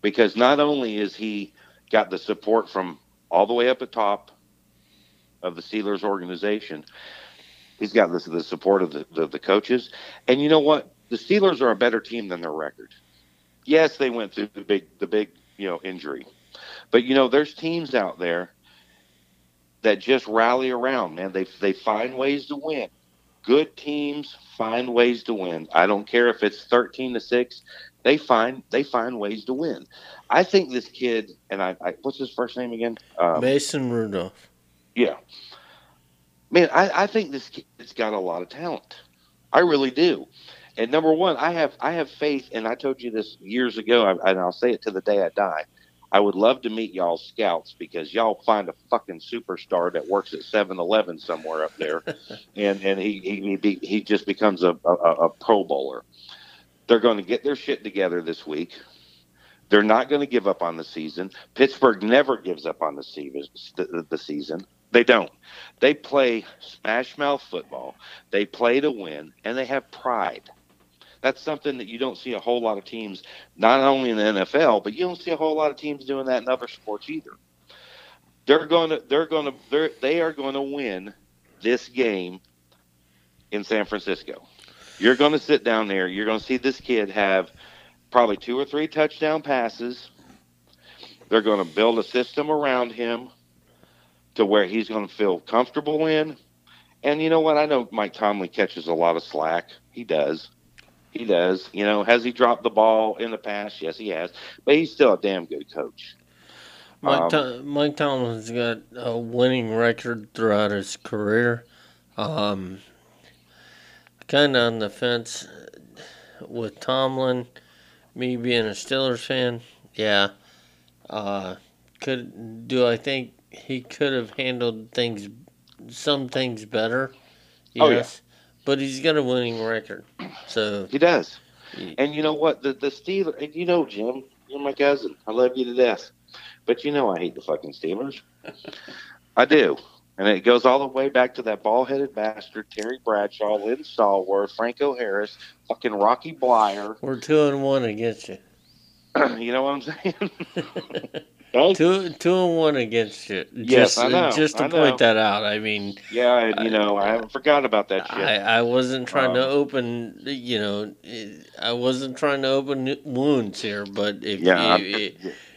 because not only is he got the support from all the way up at top of the Steelers organization, he's got the, the support of the, the, the coaches. And you know what? The Steelers are a better team than their record. Yes, they went through the big the big you know injury, but you know there's teams out there that just rally around. Man, they they find ways to win. Good teams find ways to win. I don't care if it's thirteen to six. They find they find ways to win. I think this kid and I, I what's his first name again? Um, Mason Rudolph. yeah. Man, I, I think this kid's got a lot of talent. I really do. And number one, I have I have faith, and I told you this years ago, and I'll say it to the day I die. I would love to meet y'all scouts because y'all find a fucking superstar that works at 7-Eleven somewhere up there, and and he he he, be, he just becomes a, a a Pro Bowler. They're going to get their shit together this week. They're not going to give up on the season. Pittsburgh never gives up on the season. The, the season. They don't. They play smash mouth football. They play to win, and they have pride. That's something that you don't see a whole lot of teams, not only in the NFL, but you don't see a whole lot of teams doing that in other sports either. They're going to, they're going to, they're, they are going to win this game in San Francisco. You're going to sit down there. You're going to see this kid have probably two or three touchdown passes. They're going to build a system around him to where he's going to feel comfortable in. And you know what? I know Mike Tomlin catches a lot of slack. He does. He does. You know, has he dropped the ball in the past? Yes, he has. But he's still a damn good coach. Mike, Um, Tom, Mike Tomlin's got a winning record throughout his career. Um, kind of on the fence with Tomlin. Me being a Steelers fan, yeah. Uh, could do I think he could have handled things, some things better? Oh, yeah. Yes, but he's got a winning record, so He does. And you know what? The the Steelers. And you know, Jim, you're my cousin. I love you to death. But you know, I hate the fucking Steelers. I do. And it goes all the way back to that ball-headed bastard Terry Bradshaw, Lynn Stallworth, Franco Harris, fucking Rocky Bleier. we're two and one against you. you know what I'm saying? Hey? Two two and one against you. Yes, just, I know, Just to I point know. that out. I mean, Yeah, and, you know, I haven't forgot about that shit. I, I wasn't trying to Um, open. You know, I wasn't trying to open wounds here. But if yeah, you, I'm-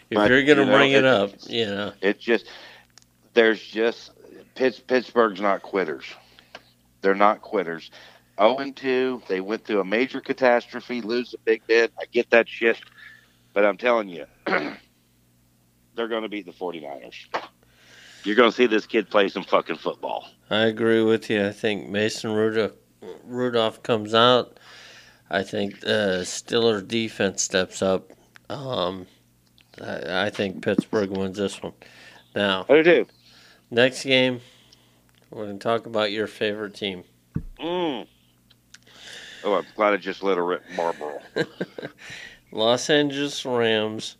if but, you're gonna you know, bring it it- up, you know, It just there's just Pitts, Pittsburgh's not quitters. They're not quitters. 0 and 2, they went through a major catastrophe, lose a big bit. I get that shit. But I'm telling you, they're going to beat the 49ers. You're going to see this kid play some fucking football. I agree with you. I think Mason Rudolph, Rudolph comes out. I think the Steelers defense steps up. Um, I, I think Pittsburgh wins this one. Now, I do. Next game, we're gonna talk about your favorite team. Mm. Oh, I'm glad I just let her rip Marlboro. Los Angeles Rams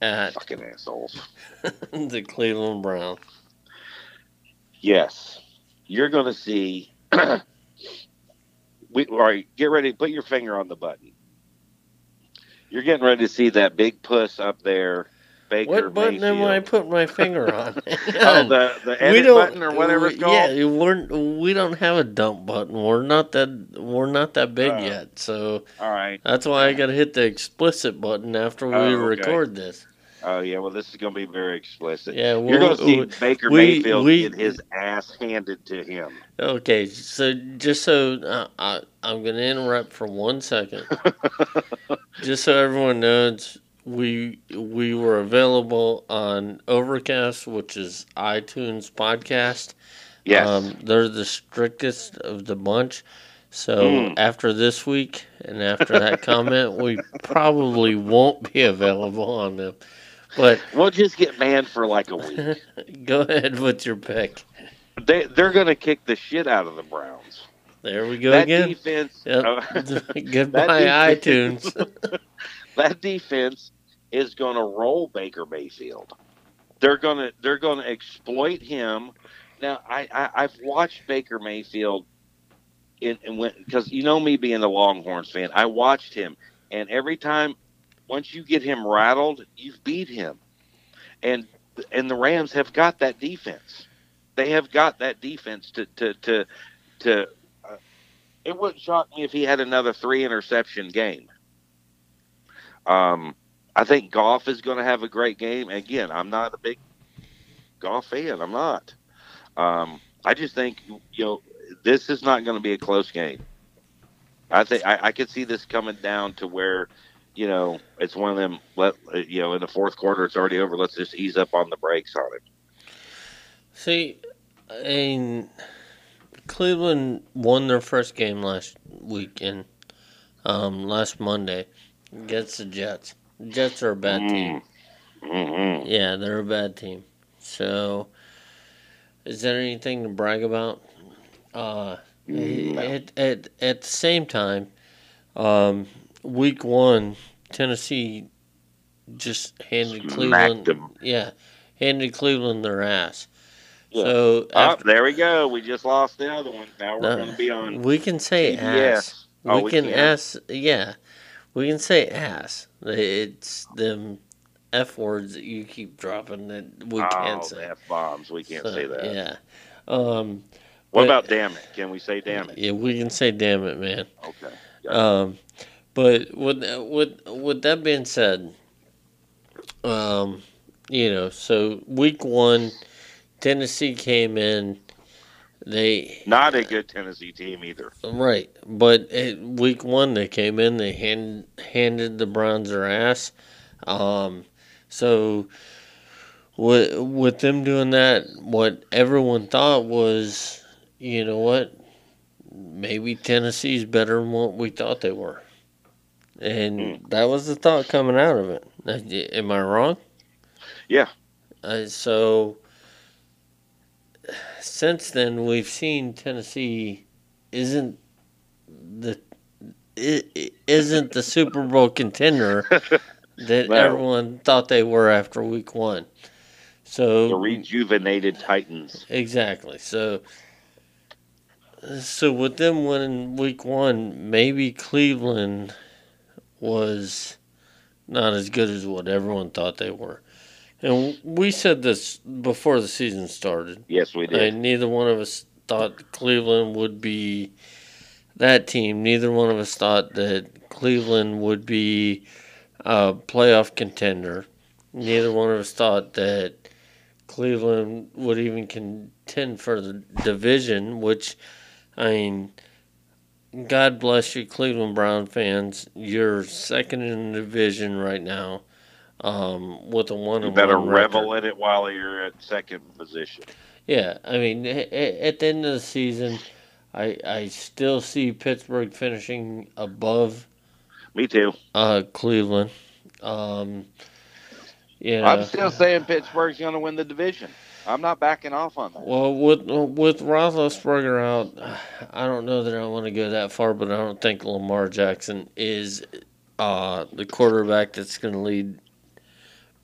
at fucking assholes. the Cleveland Browns. Yes, you're going to see. we all right. Get ready. Put your finger on the button. You're getting ready to see that big puss up there Baker What button am I Mayfield. putting my finger on? Oh, the the edit button or whatever it's we- called. Yeah, we're we don't have a dump button. We're not that we're not that big Oh. yet. So All right. that's why I got to hit the explicit button after we Oh, okay. record this. Oh yeah. Well, this is going to be very explicit. Yeah, You're going to see we- Baker Mayfield we- get his ass handed to him. Okay, so just so uh, I, I'm going to interrupt for one second, just so everyone knows, we we were available on Overcast, which is iTunes podcast. Yes. Um, they're the strictest of the bunch. So Mm. after this week and after that comment, we probably won't be available on them. But we'll just get banned for like a week. go ahead with your pick. they they're going to kick the shit out of the Browns. There we go that again. defense. Yep. uh, Goodbye, That iTunes. that defense is going to roll Baker Mayfield. They're going to they're going to exploit him. Now I, I I've watched Baker Mayfield and when because you know me being a Longhorns fan, I watched him and every time once you get him rattled, you've beat him. And and the Rams have got that defense. They have got that defense to to to to. Uh, it wouldn't shock me if he had another three interception game. Um, I think Goff is going to have a great game. Again, I'm not a big Goff fan. I'm not. Um, I just think you know this is not going to be a close game. I think I, I could see this coming down to where, you know, it's one of them. Let you know, in the fourth quarter, it's already over. Let's just ease up on the brakes on it. See, in Cleveland won their first game last weekend, um, last Monday, against the Jets. Jets are a bad team. Mm-hmm. Yeah, they're a bad team. So, is there anything to brag about? Uh, No. at, at, at the same time, um, week one, Tennessee just handed Smacked Cleveland. them. Yeah, handed Cleveland their ass. Yeah. So Oh, there we go. We just lost the other one. Now we're No. going to be on we can say ass. CBS. Oh, we, we can can? ass. Yeah, we can say ass. It's them f words that you keep dropping that we can't oh, say. F bombs. We can't So, say that. Yeah. Um, What but- about damn it? Can we say damn it? Yeah, we can say damn it, man. Okay. Um, but with with with that being said, um, you know, so week one, Tennessee came in. They Not a good Tennessee team either. right, but at week one they came in. They hand, handed the Browns their ass. Um, so with with them doing that, what everyone thought was, you know what, maybe Tennessee's better than what we thought they were, and Mm. that was the thought coming out of it. Am I wrong? Yeah. Uh, so since then, we've seen Tennessee isn't the isn't the Super Bowl contender that No. everyone thought they were after Week One. So The rejuvenated Titans. Exactly. So, so with them winning week one, maybe Cleveland was not as good as what everyone thought they were. And we said this before the season started. Yes, we did. And neither one of us thought Cleveland would be that team. Neither one of us thought that Cleveland would be a playoff contender. Neither one of us thought that Cleveland would even contend for the division, which, I mean, God bless you, Cleveland Brown fans. You're second in the division right now um, with a one you better revel record. in it while you're at second position. Yeah, I mean, at the end of the season, I I still see Pittsburgh finishing above Me too. uh, Cleveland. Um, yeah. I'm still saying Pittsburgh's going to win the division. I'm not backing off on that. Well, with with Roethlisberger out, I don't know that I want to go that far, but I don't think Lamar Jackson is uh, the quarterback that's going to lead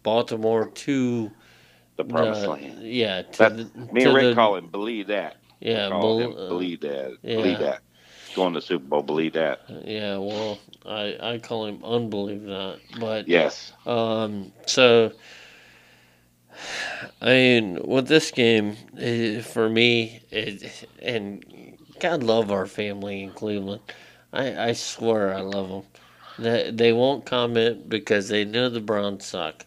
Baltimore to The promised the- land. Yeah, to That- the, Me and Rick the- call him. Believe that. Yeah, bel- uh, believe that. yeah. Believe that. Going to Super Bowl. Believe that. Yeah, well, I I call him unbelieve that, but Yes. um, so I mean, with this game, for me, it, and God love our family in Cleveland. I, I swear I love them. They, they won't comment because they know the Browns suck.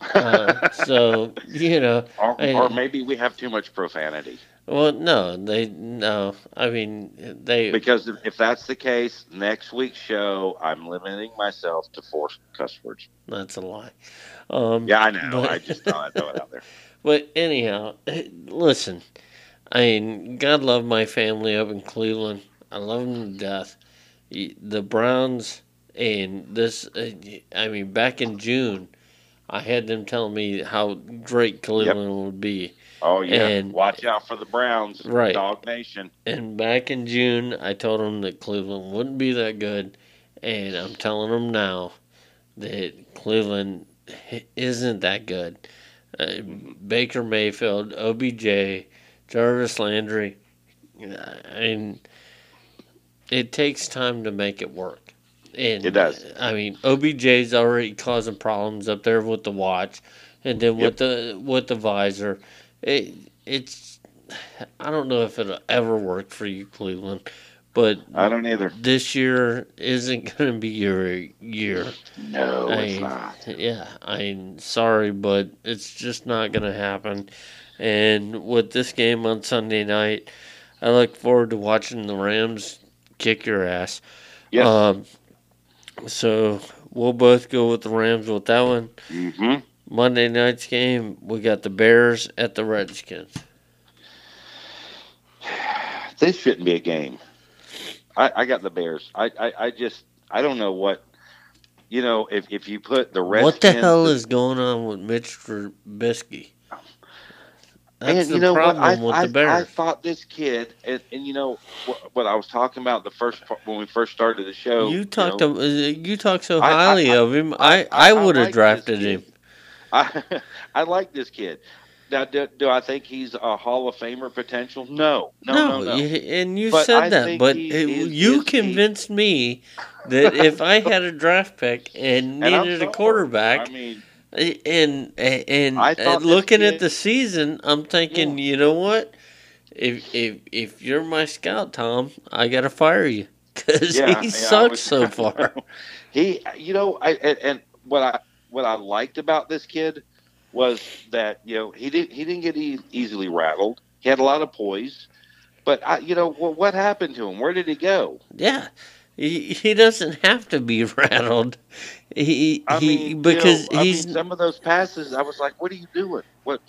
Uh, so you know, Or, I- or maybe we have too much profanity. well, no, they no. I mean, they Because if, that's the case, next week's show, I'm limiting myself to four cuss words. that's a lie. Um, Yeah, I know. But- I just thought I'd throw it out there. But anyhow, listen. I mean, God love my family up in Cleveland. I love them to death. The Browns and this. uh, I mean, back in June, I had them telling me how great Cleveland would be. Oh yeah, And- watch out for the Browns, Right. Dog Nation. And back in June, I told them that Cleveland wouldn't be that good, and I'm telling them now that Cleveland isn't that good. Uh, Baker Mayfield, OBJ, Jarvis Landry, and it takes time to make it work. And It does. I mean, OBJ's already causing problems up there with the watch, and then with the with the visor. It it's I don't know if it'll ever work for you, Cleveland, but I don't either. this year isn't going to be your year. No, it's not. Yeah, I'm sorry, but it's just not going to happen. And with this game on Sunday night, I look forward to watching the Rams kick your ass. Yes. Um, so we'll both go with the Rams with that one. hmm Monday night's game, we got the Bears at the Redskins. This shouldn't be a game. I, I got the Bears. I, I, I just I don't know what you know if, if you put the Redskins. What the hell is going on with Mitch Trubisky? That's and the you know what? problem I, with I, the Bears. I thought this kid, and, and you know what, what I was talking about the first when we first started the show. you talked know, to, uh, you talk so highly I- of him. I, I- would have like drafted him. I, I like this kid. Now, do, do I think he's a Hall of Famer potential? No, no, no, no. you- and you But said that, but he it- is- you is he- convinced me that if I had a draft pick and And needed a quarterback, I mean, and and this looking at the season, I'm thinking, you know what? If if if you're my scout, Tom, I gotta fire you because yeah, he yeah, sucks was- so far. he, you know, I and, and what I what I liked about this kid was that you know he didn't he didn't get e- easily rattled. He had a lot of poise. But I, you know, well, what happened to him? Where did he go? Yeah. He, he doesn't have to be rattled. He I he mean, you because know, I he's mean, some of those passes. I was like, "What are you doing?" What?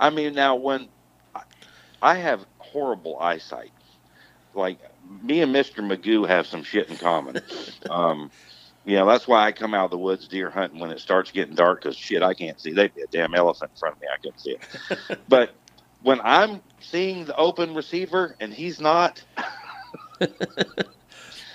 I mean, now when I- I have horrible eyesight, like me and Mister Magoo have some shit in common. um, you know, that's why I come out of the woods deer hunting when it starts getting dark because shit, I can't see. They'd be a damn elephant in front of me. I couldn't see it. but when I'm seeing the open receiver and he's not,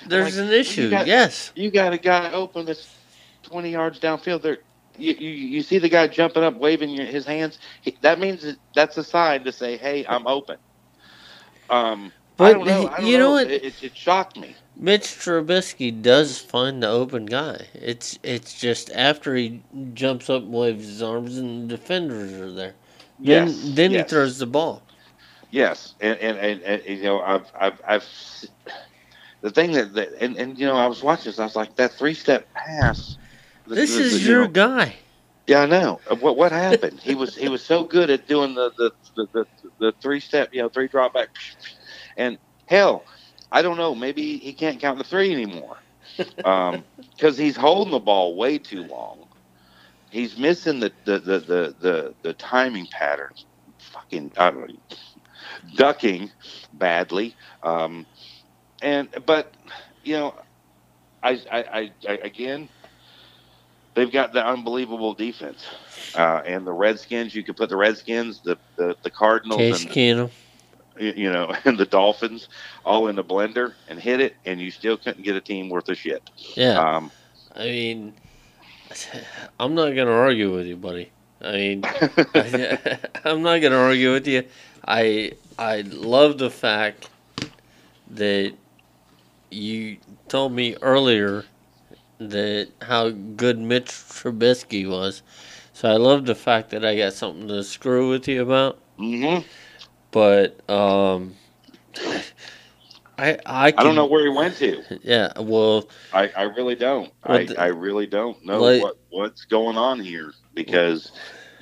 there's like, an issue. you got- yes. you got a guy open that's 20 yards downfield there you, you, you see the guy jumping up waving your, his hands he, that means that that's a sign to say hey i'm open um I But don't know. I don't you know what? It, it, it shocked me. Mitch Trubisky does find the open guy. It's it's just after he jumps up and waves his arms and the defenders are there. Then Yes, then yes. he throws the ball. Yes, and and, and, and you know I've I've I've the thing that, that and, and you know I was watching this I was like that three step pass. the- This the- the- is you your know, guy. Yeah, I know. Uh, What what happened? he was he was so good at doing the the, the, the, the three step, you know, three drop back, and hell, I don't know. Maybe he can't count the three anymore because he's holding the ball way too long. He's missing the the the the the, the timing patterns. Fucking I don't know, ducking badly. Um, and but you know, I I, I, I again they've got the unbelievable defense. Uh, and the Redskins, you could put the Redskins, the the, the Cardinals, Case and Keenum. you know, and the Dolphins all in the blender and hit it, and you still couldn't get a team worth a shit. Yeah. Um, I mean, I'm not gonna argue with you, buddy. I mean, I'm not gonna argue with you. I I love the fact that you told me earlier that how good Mitch Trubisky was. So I love the fact that I got something to screw with you about. hmm But um, I I, can, I don't know where he went to. Yeah, well, I, I really don't. I, the- I really don't know Like- what what's going on here because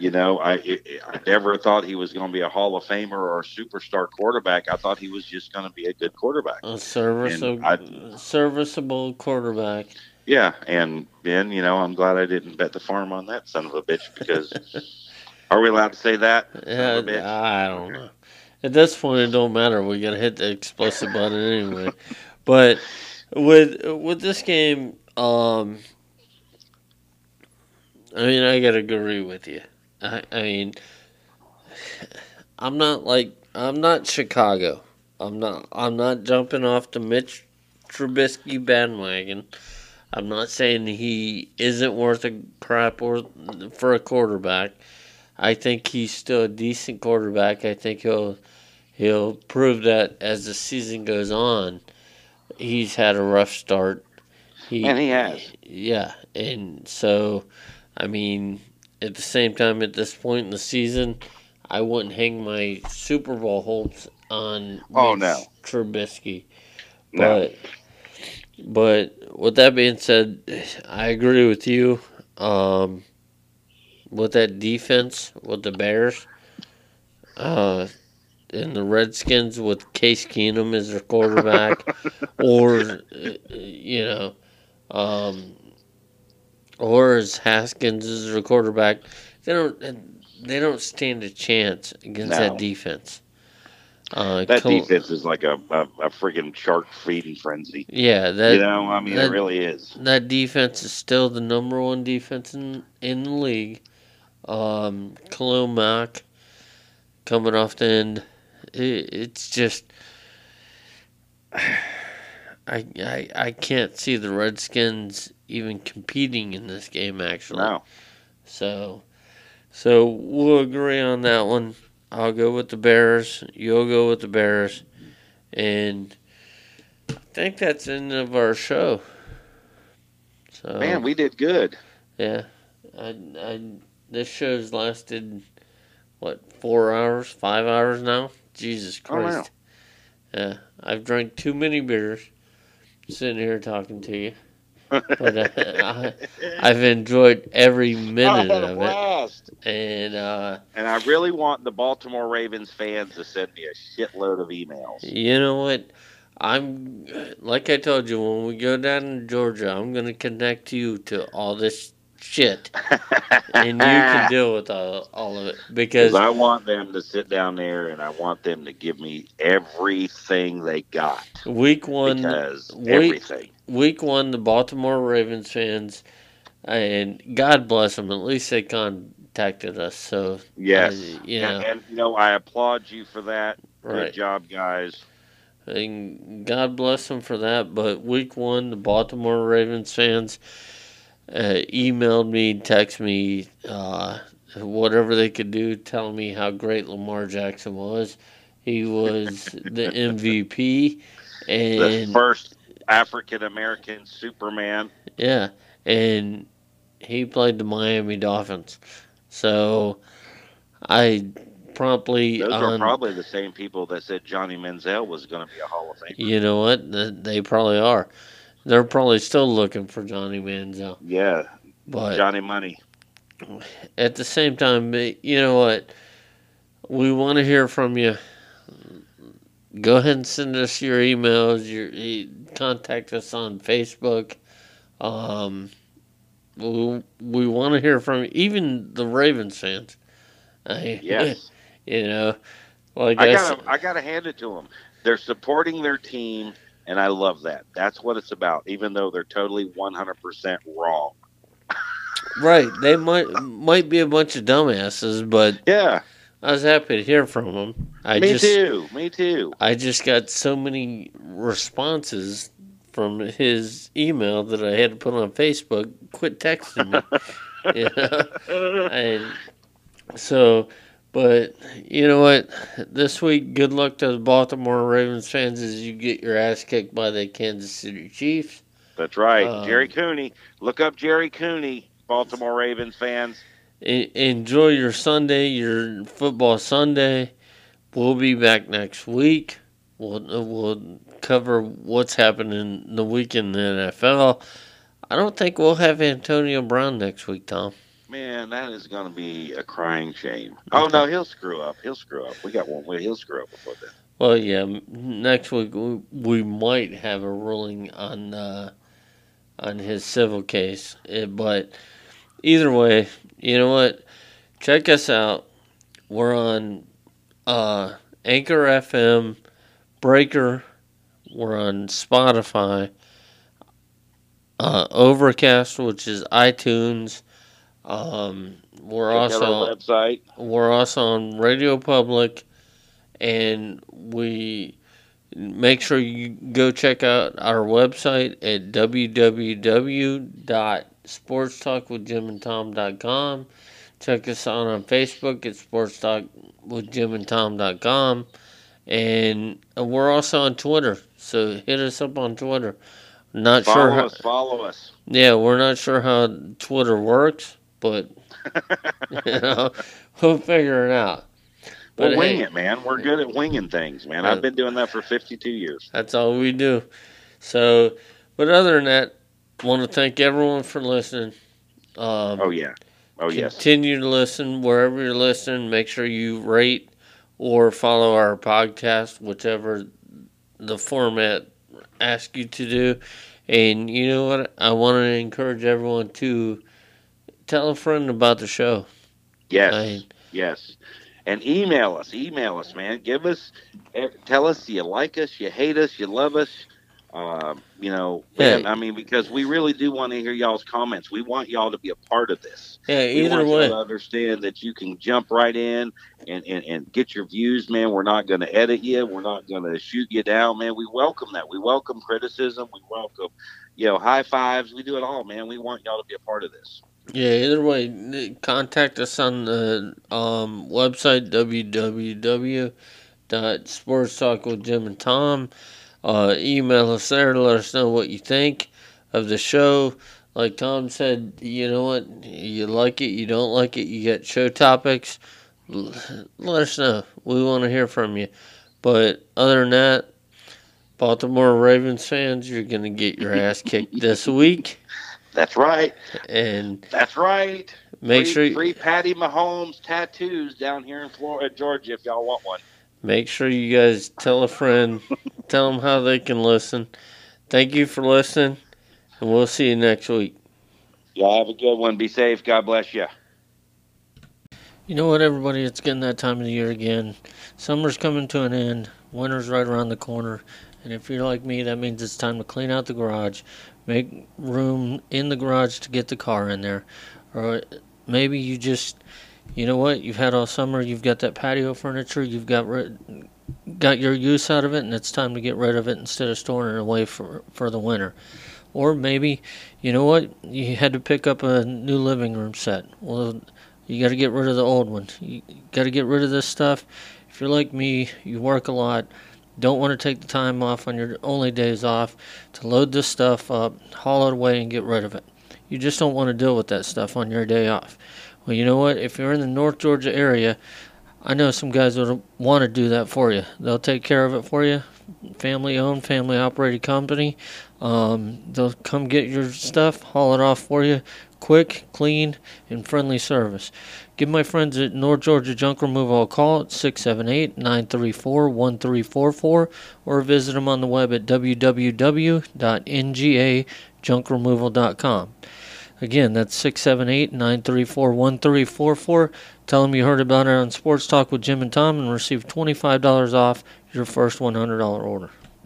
you know I I never thought he was going to be a Hall of Famer or a superstar quarterback. I thought he was just going to be a good quarterback. a serviceable And serviceable quarterback. Yeah, and then you know I'm glad I didn't bet the farm on that son of a bitch because are we allowed to say that? Yeah, of a bitch? I don't know. At this point, it don't matter. We gotta hit the explosive button anyway. But with with this game, um, I mean, I gotta agree with you. I, I mean, I'm not like I'm not Chicago. I'm not. I'm not jumping off the Mitch Trubisky bandwagon. I'm not saying he isn't worth a crap or for a quarterback. I think he's still a decent quarterback. I think he'll he'll prove that as the season goes on. He's had a rough start. He, And he has. Yeah, and so, I mean, at the same time, at this point in the season, I wouldn't hang my Super Bowl hopes on Oh, Mitch no. Trubisky. No. But but with that being said, I agree with you. Um, with that defense, with the Bears, uh, and the Redskins with Case Keenum as their quarterback, or uh, you know, um, or as Haskins as their quarterback, they don't they don't stand a chance against No. that defense. Uh, That Kal- defense is like a, a, a freaking shark feeding frenzy. yeah, that you know, I mean, that- it really is. that defense is still the number one defense in in the league. Um, Khalil Mack coming off the end, it, it's just I, I I can't see the Redskins even competing in this game actually. No, So so we'll agree on that one. I'll go with the Bears. You'll go with the Bears, and I think that's the end of our show. So man, we did good. yeah, I, I, this show's lasted what four hours, five hours now. Jesus Oh, wow. Christ! Yeah, I've drank too many beers, sitting here talking to you. But uh, I, I've enjoyed every minute of it, and uh, And I really want the Baltimore Ravens fans to send me a shitload of emails. you know what? I'm like I told you when we go down to Georgia, I'm gonna connect you to all this shit, and you can deal with all, all of it because I want them to sit down there and I want them to give me everything they got. week one, Because wait- everything. Week one, the Baltimore Ravens fans, and God bless them, at least they contacted us. So Yes. uh, you know, and, and, you know, I applaud you for that. Good right. job, guys. And God bless them for that. But week one, the Baltimore Ravens fans uh, emailed me, text me, uh, whatever they could do, telling me how great Lamar Jackson was. He was the MVP, and The first African American Superman. yeah, and he played the Miami Dolphins. So I promptly Those are on probably the same people that said Johnny Manziel was going to be a Hall of Famer. You know what? They probably are. They're probably still looking for Johnny Manziel. Yeah, But Johnny Money. at the same time, eh, you know what? We want to hear from you. Go ahead and send us your emails. Your contact us on Facebook. Um, we we want to hear from even the Ravens fans. I, Yes. you know, like I, I gotta, I gotta hand it to them. They're supporting their team, and I love that. That's what it's about. Even though they're totally 100% wrong. right? They might might be a bunch of dumbasses, but Yeah, I was happy to hear from him. I me just too. Me too. I just got so many responses from his email that I had to put on Facebook. Quit texting me. you know? And so, but you know what? This week, good luck to the Baltimore Ravens fans as you get your ass kicked by the Kansas City Chiefs. That's right. Um, Jerry Cooney. Look up Jerry Cooney, Baltimore Ravens fans. Enjoy your Sunday, your football Sunday. We'll be back next week. We'll we'll cover what's happening in the week in the NFL. I don't think we'll have Antonio Brown next week, Tom. Man, that is going to be a crying shame. Oh no, he'll screw up. He'll screw up. We got one. He'll screw up before then. Well, yeah. Next week we, we might have a ruling on uh, on his civil case, it, eh, but either way, you know what? Check us out. We're on uh, Anchor FM, Breaker. We're on Spotify, uh, Overcast, which is iTunes. Um, we're Check also website. We're also on Radio Public, and we make sure you go check out our website at www.sportstalkwithjimandtom.com. Check us out on Facebook at sportstalkwithjimandtom.com. And Tom.com. And we're also on Twitter, so hit us up on Twitter. Not follow sure how, us, follow us. Yeah, we're not sure how Twitter works, but you know, we'll figure it out. But we'll wing hey, it, man. We're good at winging things, man. I've uh, been doing that for 52 years. That's all we do. So, but other than that, want to thank everyone for listening. Um, oh yeah, oh yes. Continue to listen wherever you're listening. Make sure you rate or follow our podcast, whichever the format asks you to do. And you know what? I want to encourage everyone to tell a friend about the show. Yes. I, yes and email us. Email us, man. Give us, eh, tell us you like us, you hate us, you love us. Uh, you know, man, I mean, because we really do want to hear y'all's comments. We want y'all to be a part of this. Yeah, either way. to understand that you can jump right in and, and, and get your views, man. We're not going to edit you. We're not going to shoot you down, man. We welcome that. We welcome criticism. We welcome, you know, high fives. We do it all, man. We want y'all to be a part of this. Yeah, either way, contact us on the um, website www.sportstalkwithjimandtom. Uh, email us there to let us know what you think of the show. Like Tom said, you know what? You like it, you don't like it, you get show topics. Let us know. We want to hear from you. But other than that, Baltimore Ravens fans, you're going to get your ass kicked this week. That's right. And that's right. Make free, sure you, free Patty Mahomes tattoos down here in Florida, Georgia, if y'all want one. Make sure you guys tell a friend, tell them how they can listen. Thank you for listening, and we'll see you next week. Y'all have a good one. Be safe. God bless you. You know what, everybody? It's getting that time of the year again. Summer's coming to an end. Winter's right around the corner. And if you're like me, that means it's time to clean out the garage, make room in the garage to get the car in there. Or maybe you just, you know what, you've had all summer, you've got that patio furniture, you've got got your use out of it, and it's time to get rid of it instead of storing it away for, for the winter. Or maybe, you know what, you had to pick up a new living room set. Well, you got to get rid of the old one. You got to get rid of this stuff. If you're like me, you work a lot don't want to take the time off on your only days off to load this stuff up, haul it away, and get rid of it. You just don't want to deal with that stuff on your day off. Well, you know what? If you're in the North Georgia area, I know some guys that want to do that for you. They'll take care of it for you. Family owned, family operated company. Um, they'll come get your stuff, haul it off for you. Quick, clean, and friendly service. Give my friends at North Georgia Junk Removal a call at 678 934 1344 or visit them on the web at www.ngajunkremoval.com. Again, that's 678 934 1344. Tell them you heard about it on Sports Talk with Jim and Tom and receive $25 off your first $100 order.